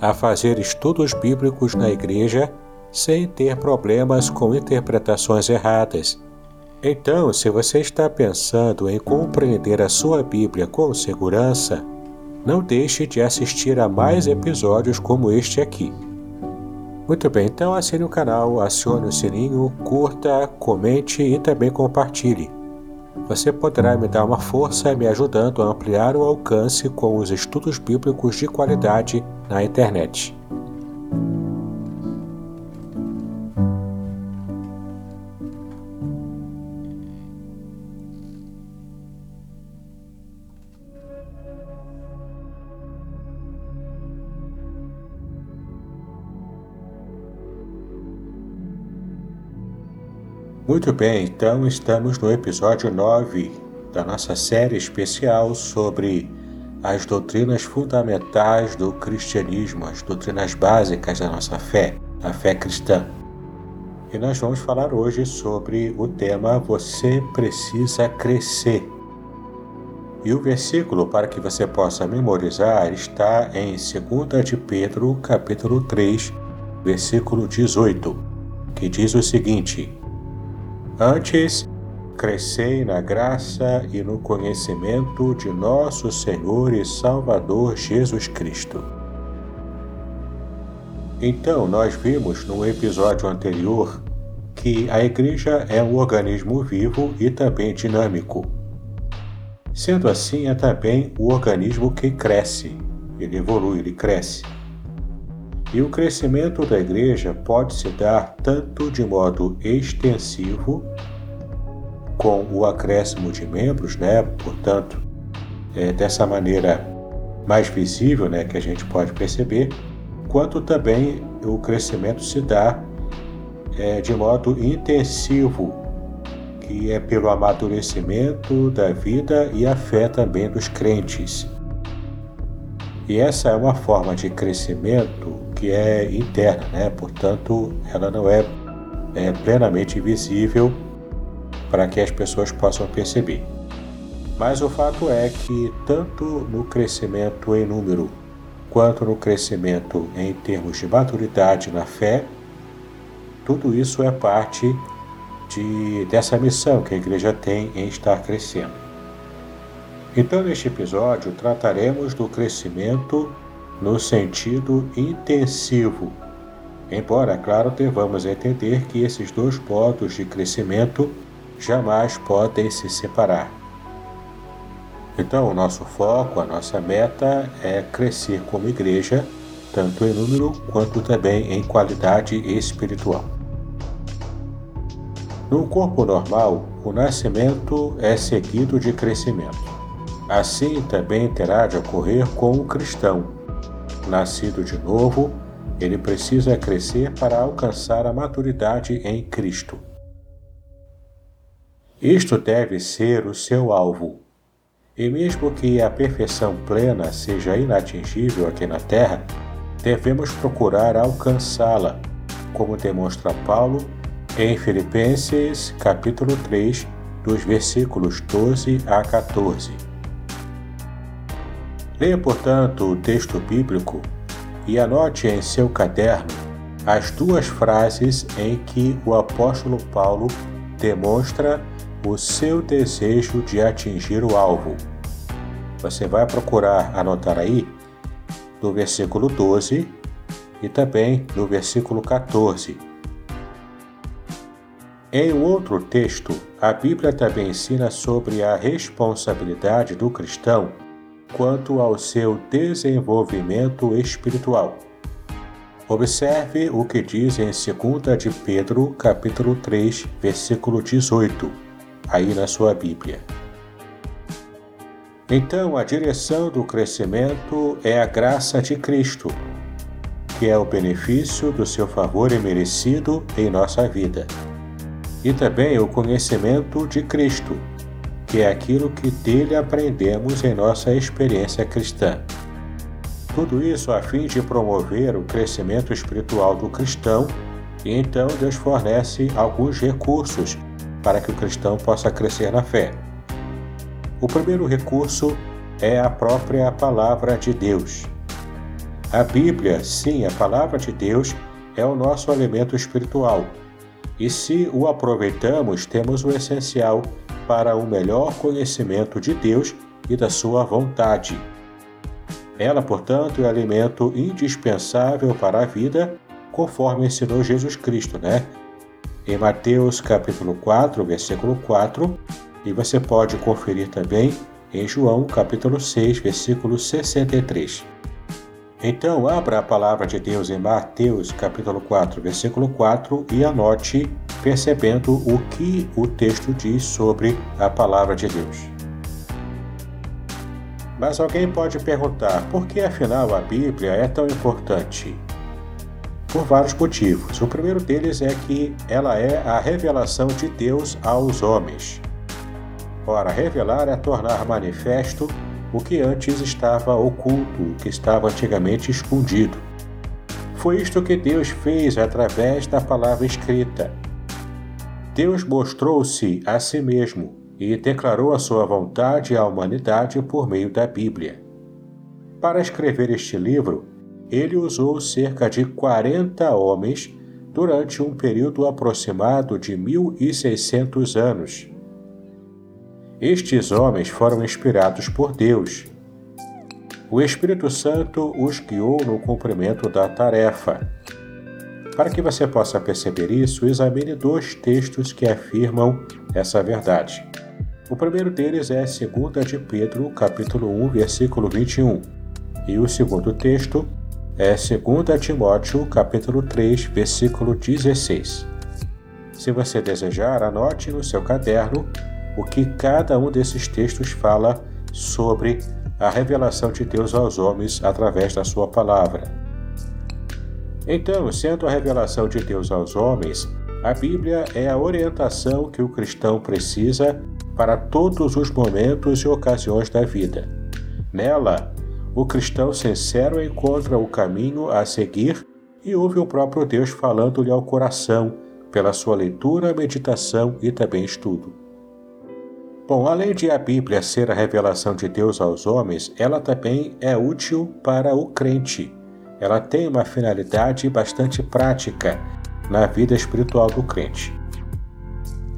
a fazer estudos bíblicos na igreja sem ter problemas com interpretações erradas. Então, se você está pensando em compreender a sua Bíblia com segurança, não deixe de assistir a mais episódios como este aqui. Muito bem, então assine o canal, acione o sininho, curta, comente e também compartilhe. Você poderá me dar uma força me ajudando a ampliar o alcance com os estudos bíblicos de qualidade na internet. Muito bem, então estamos no episódio 9 da nossa série especial sobre as doutrinas fundamentais do cristianismo, as doutrinas básicas da nossa fé, a fé cristã. E nós vamos falar hoje sobre o tema Você precisa crescer. E o versículo para que você possa memorizar está em 2 de Pedro, capítulo 3, versículo 18, que diz o seguinte: Antes, crescei na graça e no conhecimento de nosso Senhor e Salvador Jesus Cristo. Então, nós vimos no episódio anterior que a igreja é um organismo vivo e também dinâmico. Sendo assim, é também o organismo que cresce, ele evolui, ele cresce. E o crescimento da igreja pode se dar tanto de modo extensivo, com o acréscimo de membros, né? Portanto, é dessa maneira mais visível, né, que a gente pode perceber, quanto também o crescimento se dá é, de modo intensivo, que é pelo amadurecimento da vida e a fé também dos crentes. E essa é uma forma de crescimento que é interna, né? portanto, ela não é, é plenamente visível para que as pessoas possam perceber. Mas o fato é que, tanto no crescimento em número quanto no crescimento em termos de maturidade na fé, tudo isso é parte de, dessa missão que a igreja tem em estar crescendo. Então, neste episódio, trataremos do crescimento no sentido intensivo. Embora, claro, devamos entender que esses dois modos de crescimento jamais podem se separar. Então, o nosso foco, a nossa meta é crescer como igreja, tanto em número quanto também em qualidade espiritual. No corpo normal, o nascimento é seguido de crescimento. Assim também terá de ocorrer com o cristão, nascido de novo, ele precisa crescer para alcançar a maturidade em Cristo. Isto deve ser o seu alvo. E mesmo que a perfeição plena seja inatingível aqui na Terra, devemos procurar alcançá-la, como demonstra Paulo em Filipenses capítulo 3, dos versículos 12 a 14. Leia, portanto, o texto bíblico e anote em seu caderno as duas frases em que o apóstolo Paulo demonstra o seu desejo de atingir o alvo. Você vai procurar anotar aí do versículo 12 e também do versículo 14. Em outro texto, a Bíblia também ensina sobre a responsabilidade do cristão quanto ao seu desenvolvimento espiritual. Observe o que diz em 2 de Pedro, capítulo 3, versículo 18, aí na sua Bíblia. Então, a direção do crescimento é a graça de Cristo, que é o benefício do seu favor imerecido em nossa vida. E também o conhecimento de Cristo, que é aquilo que dele aprendemos em nossa experiência cristã. Tudo isso a fim de promover o crescimento espiritual do cristão, e então Deus fornece alguns recursos para que o cristão possa crescer na fé. O primeiro recurso é a própria palavra de Deus. A Bíblia, sim, a palavra de Deus, é o nosso alimento espiritual. E se o aproveitamos, temos o essencial para um melhor conhecimento de Deus e da sua vontade. Ela, portanto, é alimento indispensável para a vida, conforme ensinou Jesus Cristo, né? Em Mateus capítulo 4, versículo 4, e você pode conferir também em João capítulo 6, versículo 63. Então, abra a palavra de Deus em Mateus capítulo 4, versículo 4 e anote percebendo o que o texto diz sobre a palavra de Deus. Mas alguém pode perguntar por que afinal a Bíblia é tão importante? Por vários motivos. O primeiro deles é que ela é a revelação de Deus aos homens. Ora, revelar é tornar manifesto o que antes estava oculto, o que estava antigamente escondido. Foi isto que Deus fez através da palavra escrita. Deus mostrou-se a si mesmo e declarou a sua vontade à humanidade por meio da Bíblia. Para escrever este livro, ele usou cerca de 40 homens durante um período aproximado de 1600 anos. Estes homens foram inspirados por Deus. O Espírito Santo os guiou no cumprimento da tarefa. Para que você possa perceber isso, examine dois textos que afirmam essa verdade. O primeiro deles é 2 de Pedro, capítulo 1, versículo 21. E o segundo texto é 2 Timóteo, capítulo 3, versículo 16. Se você desejar, anote no seu caderno o que cada um desses textos fala sobre a revelação de Deus aos homens através da sua palavra. Então, sendo a revelação de Deus aos homens, a Bíblia é a orientação que o cristão precisa para todos os momentos e ocasiões da vida. Nela, o cristão sincero encontra o caminho a seguir e ouve o próprio Deus falando-lhe ao coração pela sua leitura, meditação e também estudo. Bom, além de a Bíblia ser a revelação de Deus aos homens, ela também é útil para o crente. Ela tem uma finalidade bastante prática na vida espiritual do crente.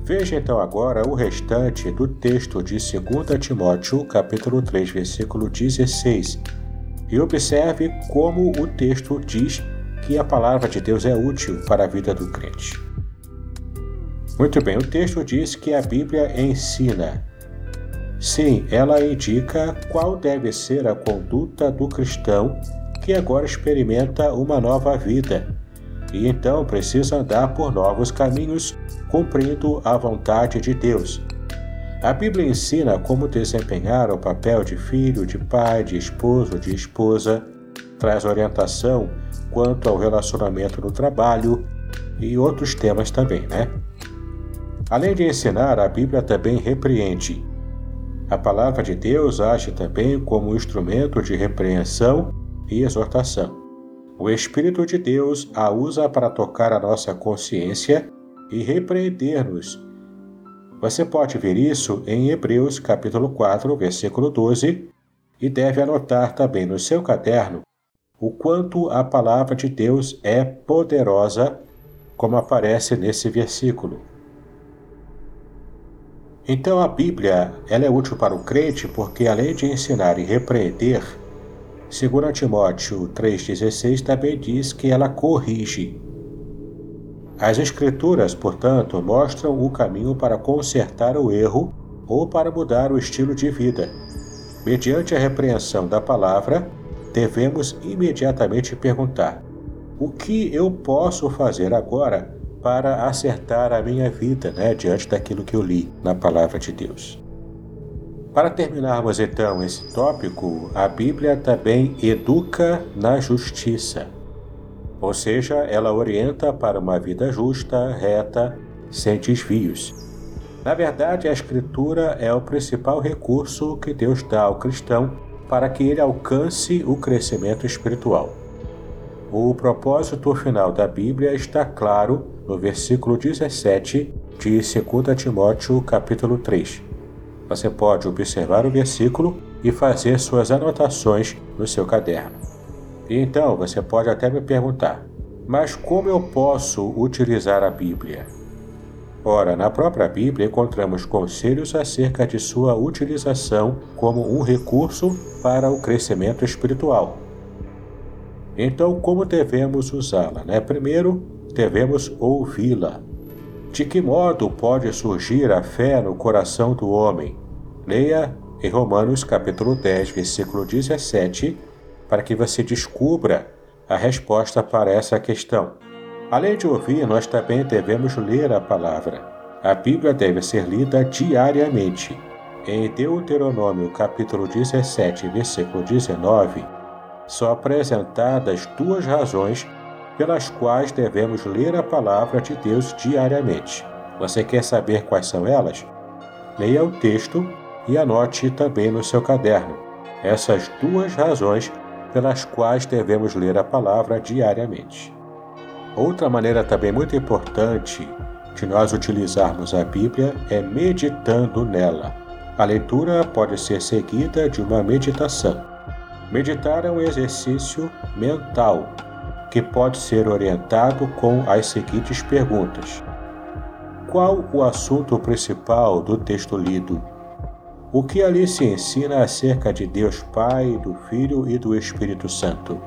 Veja então agora o restante do texto de 2 Timóteo, capítulo 3, versículo 16, e observe como o texto diz que a palavra de Deus é útil para a vida do crente. Muito bem, o texto diz que a Bíblia ensina. Sim, ela indica qual deve ser a conduta do cristão que agora experimenta uma nova vida e então precisa andar por novos caminhos, cumprindo a vontade de Deus. A Bíblia ensina como desempenhar o papel de filho, de pai, de esposo, de esposa, traz orientação quanto ao relacionamento no trabalho e outros temas também, né? Além de ensinar, a Bíblia também repreende. A palavra de Deus age também como instrumento de repreensão e exortação. O Espírito de Deus a usa para tocar a nossa consciência e repreender-nos. Você pode ver isso em Hebreus capítulo 4, versículo 12, e deve anotar também no seu caderno o quanto a palavra de Deus é poderosa, como aparece nesse versículo. Então a Bíblia ela é útil para o crente porque além de ensinar e repreender, segundo Timóteo 3,16 também diz que ela corrige. As Escrituras, portanto, mostram o caminho para consertar o erro ou para mudar o estilo de vida. Mediante a repreensão da palavra, devemos imediatamente perguntar: o que eu posso fazer agora para acertar a minha vida né, diante daquilo que eu li na palavra de Deus. Para terminarmos então esse tópico, a Bíblia também educa na justiça. ou seja, ela orienta para uma vida justa, reta, sem desvios. Na verdade, a Escritura é o principal recurso que Deus dá ao cristão para que ele alcance o crescimento espiritual. O propósito final da Bíblia está claro no versículo 17 de 2 Timóteo, capítulo 3. Você pode observar o versículo e fazer suas anotações no seu caderno. então você pode até me perguntar: mas como eu posso utilizar a Bíblia? Ora, na própria Bíblia encontramos conselhos acerca de sua utilização como um recurso para o crescimento espiritual. Então, como devemos usá-la? Né? Primeiro, devemos ouvi-la. De que modo pode surgir a fé no coração do homem? Leia em Romanos capítulo 10, versículo 17, para que você descubra a resposta para essa questão. Além de ouvir, nós também devemos ler a palavra. A Bíblia deve ser lida diariamente. Em Deuteronômio capítulo 17, versículo 19, são apresentadas duas razões pelas quais devemos ler a palavra de Deus diariamente. Você quer saber quais são elas? Leia o texto e anote também no seu caderno essas duas razões pelas quais devemos ler a palavra diariamente. Outra maneira também muito importante de nós utilizarmos a Bíblia é meditando nela. A leitura pode ser seguida de uma meditação. Meditar é um exercício mental que pode ser orientado com as seguintes perguntas: Qual o assunto principal do texto lido? O que ali se ensina acerca de Deus Pai, do Filho e do Espírito Santo?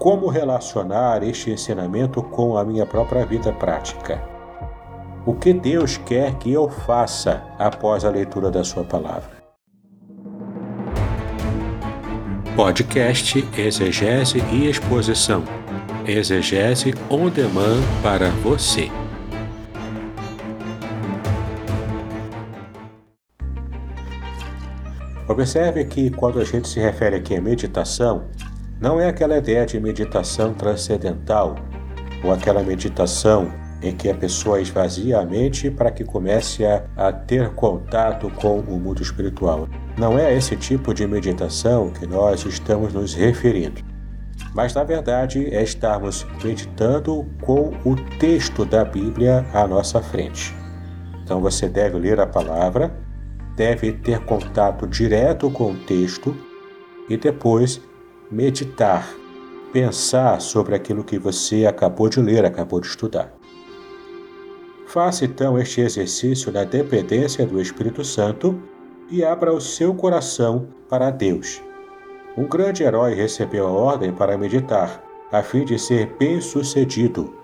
Como relacionar este ensinamento com a minha própria vida prática? O que Deus quer que eu faça após a leitura da Sua palavra? Podcast Exegese e Exposição. Exegese on demand para você. Observe que quando a gente se refere aqui a meditação, não é aquela ideia de meditação transcendental ou aquela meditação em que a pessoa esvazia a mente para que comece a, a ter contato com o mundo espiritual. Não é a esse tipo de meditação que nós estamos nos referindo. Mas, na verdade, é estarmos meditando com o texto da Bíblia à nossa frente. Então, você deve ler a palavra, deve ter contato direto com o texto e depois meditar, pensar sobre aquilo que você acabou de ler, acabou de estudar. Faça então este exercício na dependência do Espírito Santo e abra o seu coração para Deus. Um grande herói recebeu a ordem para meditar, a fim de ser bem-sucedido.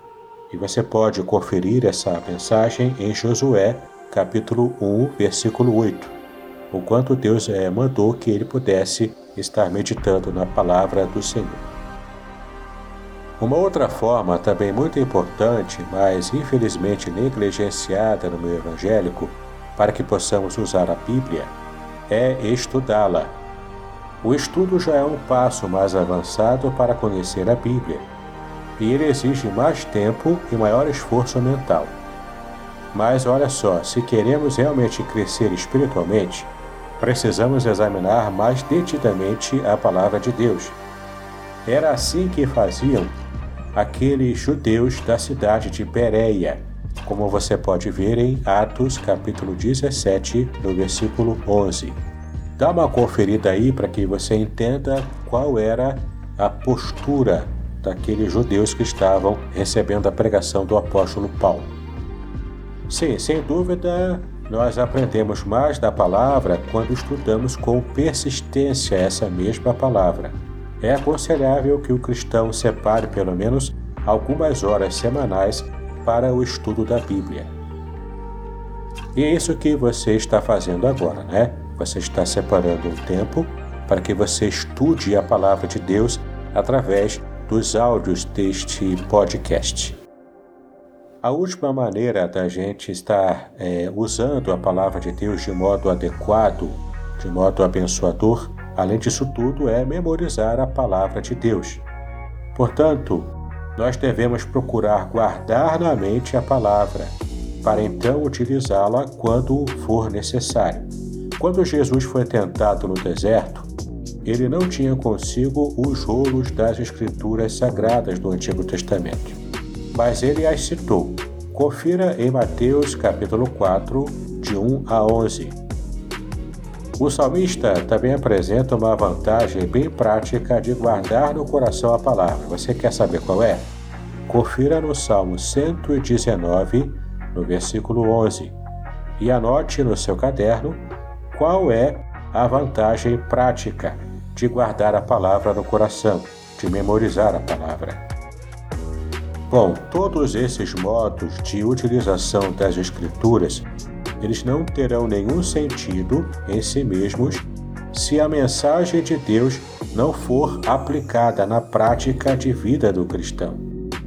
E você pode conferir essa mensagem em Josué, capítulo 1, versículo 8. O quanto Deus é, mandou que ele pudesse estar meditando na palavra do Senhor. Uma outra forma, também muito importante, mas infelizmente negligenciada no meio evangélico, para que possamos usar a Bíblia, é estudá-la. O estudo já é um passo mais avançado para conhecer a Bíblia, e ele exige mais tempo e maior esforço mental. Mas olha só, se queremos realmente crescer espiritualmente, precisamos examinar mais detidamente a palavra de Deus. Era assim que faziam aqueles judeus da cidade de Bereia, como você pode ver em Atos capítulo 17, no versículo 11. Dá uma conferida aí para que você entenda qual era a postura daqueles judeus que estavam recebendo a pregação do apóstolo Paulo. Sim, sem dúvida, nós aprendemos mais da palavra quando estudamos com persistência essa mesma palavra. É aconselhável que o cristão separe pelo menos algumas horas semanais para o estudo da Bíblia. E é isso que você está fazendo agora, né? Você está separando um tempo para que você estude a palavra de Deus através dos áudios deste podcast. A última maneira da gente estar é, usando a palavra de Deus de modo adequado, de modo abençoador, Além disso tudo, é memorizar a palavra de Deus. Portanto, nós devemos procurar guardar na mente a palavra, para então utilizá-la quando for necessário. Quando Jesus foi tentado no deserto, ele não tinha consigo os rolos das Escrituras sagradas do Antigo Testamento, mas ele as citou. Confira em Mateus capítulo 4, de 1 a 11. O salmista também apresenta uma vantagem bem prática de guardar no coração a palavra. Você quer saber qual é? Confira no Salmo 119, no versículo 11, e anote no seu caderno qual é a vantagem prática de guardar a palavra no coração, de memorizar a palavra. Bom, todos esses modos de utilização das escrituras, eles não terão nenhum sentido em si mesmos se a mensagem de Deus não for aplicada na prática de vida do cristão.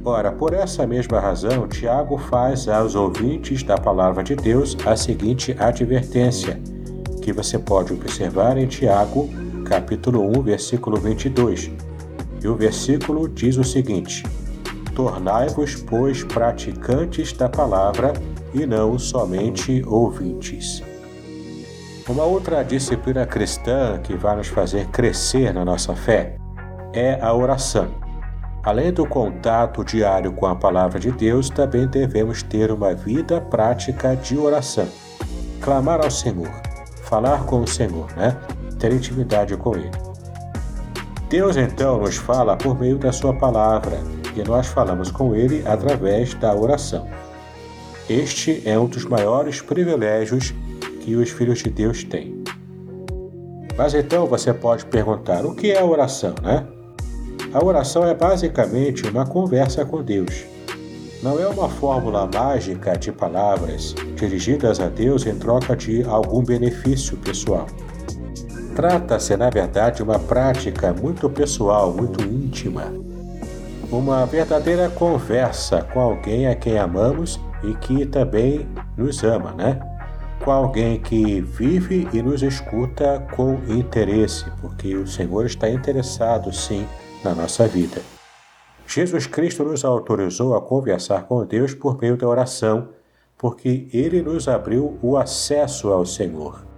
Ora, por essa mesma razão, Tiago faz aos ouvintes da palavra de Deus a seguinte advertência, que você pode observar em Tiago capítulo 1, versículo 22. E o versículo diz o seguinte: Tornai-vos, pois, praticantes da palavra e não somente ouvintes. Uma outra disciplina cristã que vai nos fazer crescer na nossa fé é a oração. Além do contato diário com a palavra de Deus, também devemos ter uma vida prática de oração. Clamar ao Senhor, falar com o Senhor, né? ter intimidade com Ele. Deus então nos fala por meio da Sua palavra e nós falamos com Ele através da oração. Este é um dos maiores privilégios que os filhos de Deus têm. Mas então você pode perguntar: o que é a oração, né? A oração é basicamente uma conversa com Deus. Não é uma fórmula mágica de palavras dirigidas a Deus em troca de algum benefício pessoal. Trata-se, na verdade, de uma prática muito pessoal, muito íntima. Uma verdadeira conversa com alguém a quem amamos e que também nos ama, né? Com alguém que vive e nos escuta com interesse, porque o Senhor está interessado, sim, na nossa vida. Jesus Cristo nos autorizou a conversar com Deus por meio da oração, porque ele nos abriu o acesso ao Senhor.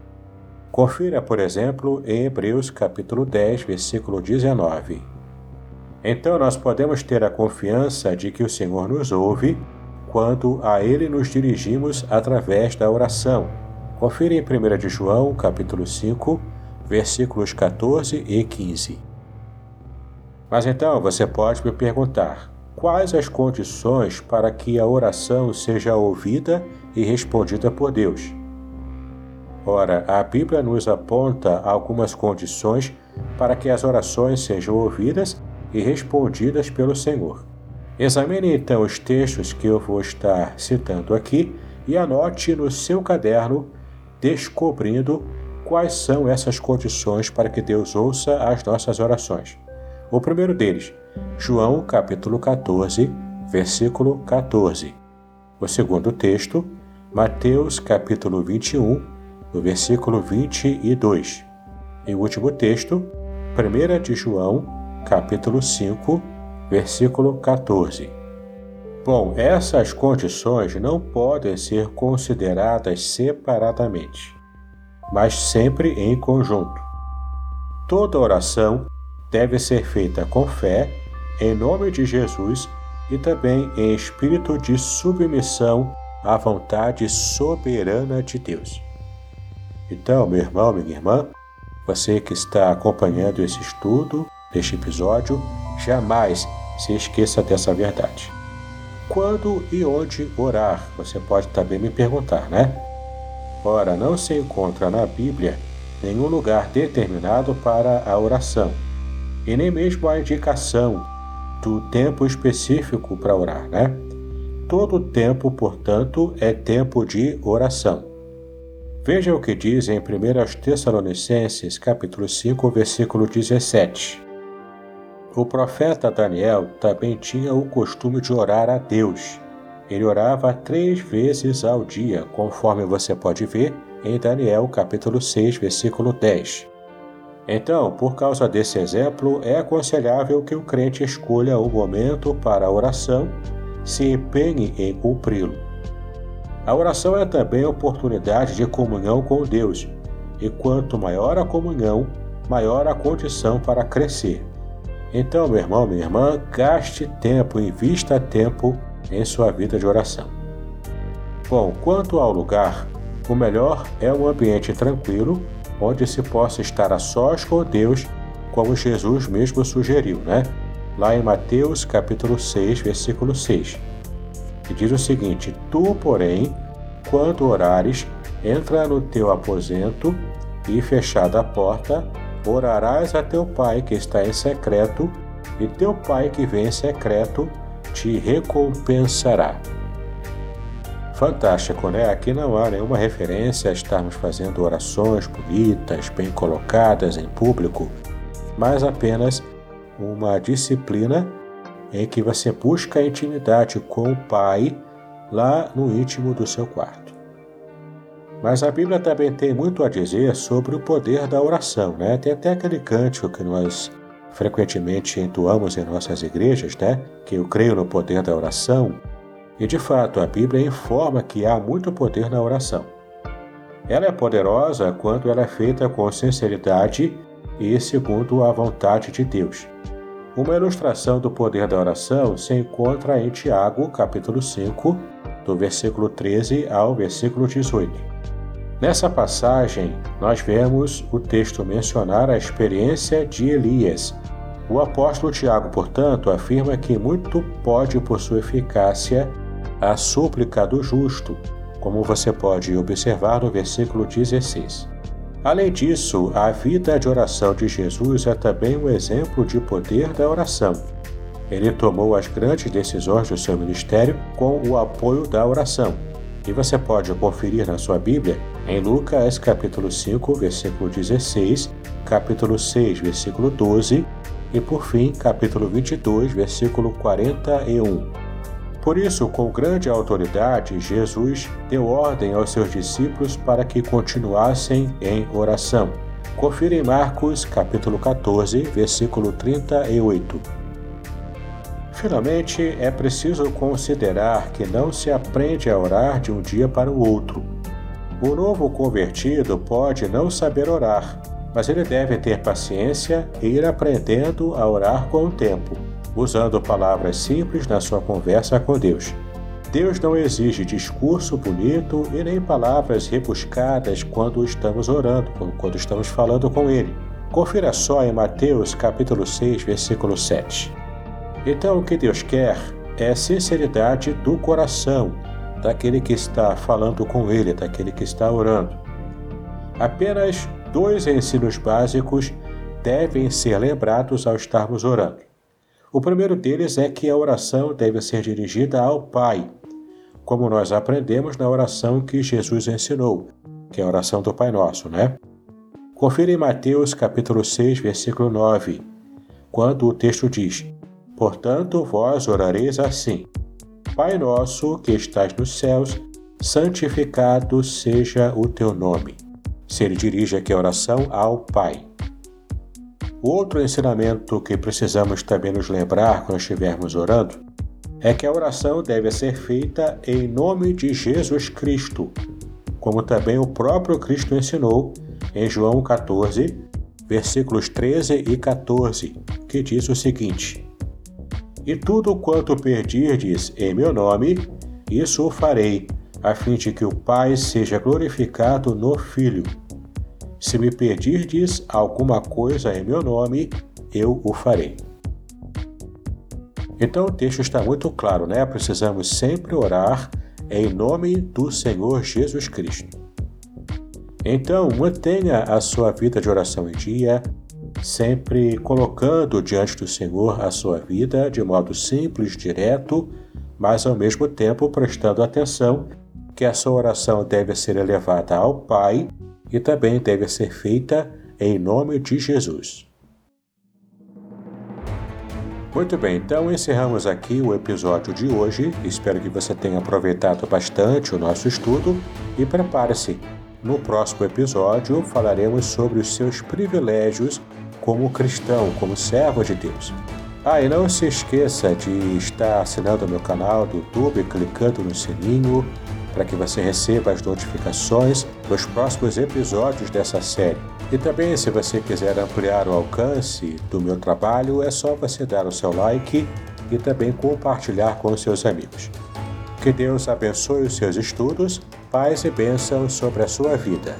Confira, por exemplo, em Hebreus capítulo 10, versículo 19. Então nós podemos ter a confiança de que o Senhor nos ouve quando a ele nos dirigimos através da oração. Confira em 1 de João, capítulo 5, versículos 14 e 15. Mas então você pode me perguntar: quais as condições para que a oração seja ouvida e respondida por Deus? Ora, a Bíblia nos aponta algumas condições para que as orações sejam ouvidas e respondidas pelo Senhor. Examine então os textos que eu vou estar citando aqui e anote no seu caderno, descobrindo quais são essas condições para que Deus ouça as nossas orações. O primeiro deles, João capítulo 14, versículo 14. O segundo texto, Mateus capítulo 21, no versículo 22. E o último texto, 1 de João, capítulo 5, versículo 14. Bom, essas condições não podem ser consideradas separadamente, mas sempre em conjunto. Toda oração deve ser feita com fé, em nome de Jesus e também em espírito de submissão à vontade soberana de Deus. Então, meu irmão, minha irmã, você que está acompanhando esse estudo, este episódio, jamais se esqueça dessa verdade. Quando e onde orar? Você pode também me perguntar, né? Ora, não se encontra na Bíblia nenhum lugar determinado para a oração, e nem mesmo a indicação do tempo específico para orar, né? Todo tempo, portanto, é tempo de oração. Veja o que diz em 1 Tessalonicenses, capítulo 5, versículo 17. O profeta Daniel também tinha o costume de orar a Deus. Ele orava três vezes ao dia, conforme você pode ver em Daniel capítulo 6, versículo 10. Então, por causa desse exemplo, é aconselhável que o crente escolha o momento para a oração, se empenhe em cumpri-lo. A oração é também a oportunidade de comunhão com Deus, e quanto maior a comunhão, maior a condição para crescer. Então, meu irmão, minha irmã, gaste tempo, invista tempo em sua vida de oração. Bom, quanto ao lugar, o melhor é um ambiente tranquilo onde se possa estar a sós com Deus, como Jesus mesmo sugeriu, né? Lá em Mateus capítulo 6, versículo 6. Que diz o seguinte: Tu, porém, quando orares, entra no teu aposento e, fechada a porta, orarás a teu pai que está em secreto, e teu pai que vem em secreto te recompensará. Fantástico, né? Aqui não há nenhuma referência a estarmos fazendo orações bonitas, bem colocadas em público, mas apenas uma disciplina em que você busca a intimidade com o Pai lá no íntimo do seu quarto. Mas a Bíblia também tem muito a dizer sobre o poder da oração, né? Tem até aquele cântico que nós frequentemente entoamos em nossas igrejas, né? Que eu creio no poder da oração e de fato, a Bíblia informa que há muito poder na oração. Ela é poderosa quando ela é feita com sinceridade e segundo a vontade de Deus. Uma ilustração do poder da oração se encontra em Tiago, capítulo 5, do versículo 13 ao versículo 18. Nessa passagem, nós vemos o texto mencionar a experiência de Elias. O apóstolo Tiago, portanto, afirma que muito pode, por sua eficácia, a súplica do justo, como você pode observar no versículo 16. Além disso, a vida de oração de Jesus é também um exemplo de poder da oração. Ele tomou as grandes decisões do seu ministério com o apoio da oração. E você pode conferir na sua Bíblia em Lucas capítulo 5, versículo 16, capítulo 6, versículo 12 e por fim, capítulo 22, versículo 41. Por isso, com grande autoridade, Jesus deu ordem aos seus discípulos para que continuassem em oração. Confira em Marcos, capítulo 14, versículo 38. Finalmente, é preciso considerar que não se aprende a orar de um dia para o outro. O novo convertido pode não saber orar, mas ele deve ter paciência e ir aprendendo a orar com o tempo usando palavras simples na sua conversa com Deus. Deus não exige discurso bonito e nem palavras rebuscadas quando estamos orando, quando estamos falando com Ele. Confira só em Mateus capítulo 6, versículo 7. Então o que Deus quer é sinceridade do coração, daquele que está falando com Ele, daquele que está orando. Apenas dois ensinos básicos devem ser lembrados ao estarmos orando. O primeiro deles é que a oração deve ser dirigida ao Pai, como nós aprendemos na oração que Jesus ensinou, que é a oração do Pai Nosso, né? Confira em Mateus capítulo 6, versículo 9, quando o texto diz: Portanto, vós orareis assim: Pai nosso que estás nos céus, santificado seja o teu nome. Se ele dirige aqui a oração ao Pai. Outro ensinamento que precisamos também nos lembrar quando estivermos orando é que a oração deve ser feita em nome de Jesus Cristo, como também o próprio Cristo ensinou em João 14, versículos 13 e 14, que diz o seguinte: E tudo quanto perdirdes em meu nome, isso o farei, a fim de que o Pai seja glorificado no Filho. Se me pedirdes alguma coisa em meu nome, eu o farei. Então o texto está muito claro, né? Precisamos sempre orar em nome do Senhor Jesus Cristo. Então, mantenha a sua vida de oração em dia, sempre colocando diante do Senhor a sua vida de modo simples, direto, mas ao mesmo tempo prestando atenção que a sua oração deve ser elevada ao Pai e também deve ser feita em nome de Jesus. Muito bem, então encerramos aqui o episódio de hoje. Espero que você tenha aproveitado bastante o nosso estudo e prepare-se. No próximo episódio falaremos sobre os seus privilégios como cristão, como servo de Deus. Ah, e não se esqueça de estar assinando meu canal do YouTube, clicando no sininho, para que você receba as notificações dos próximos episódios dessa série. E também, se você quiser ampliar o alcance do meu trabalho, é só você dar o seu like e também compartilhar com seus amigos. Que Deus abençoe os seus estudos, paz e bênção sobre a sua vida.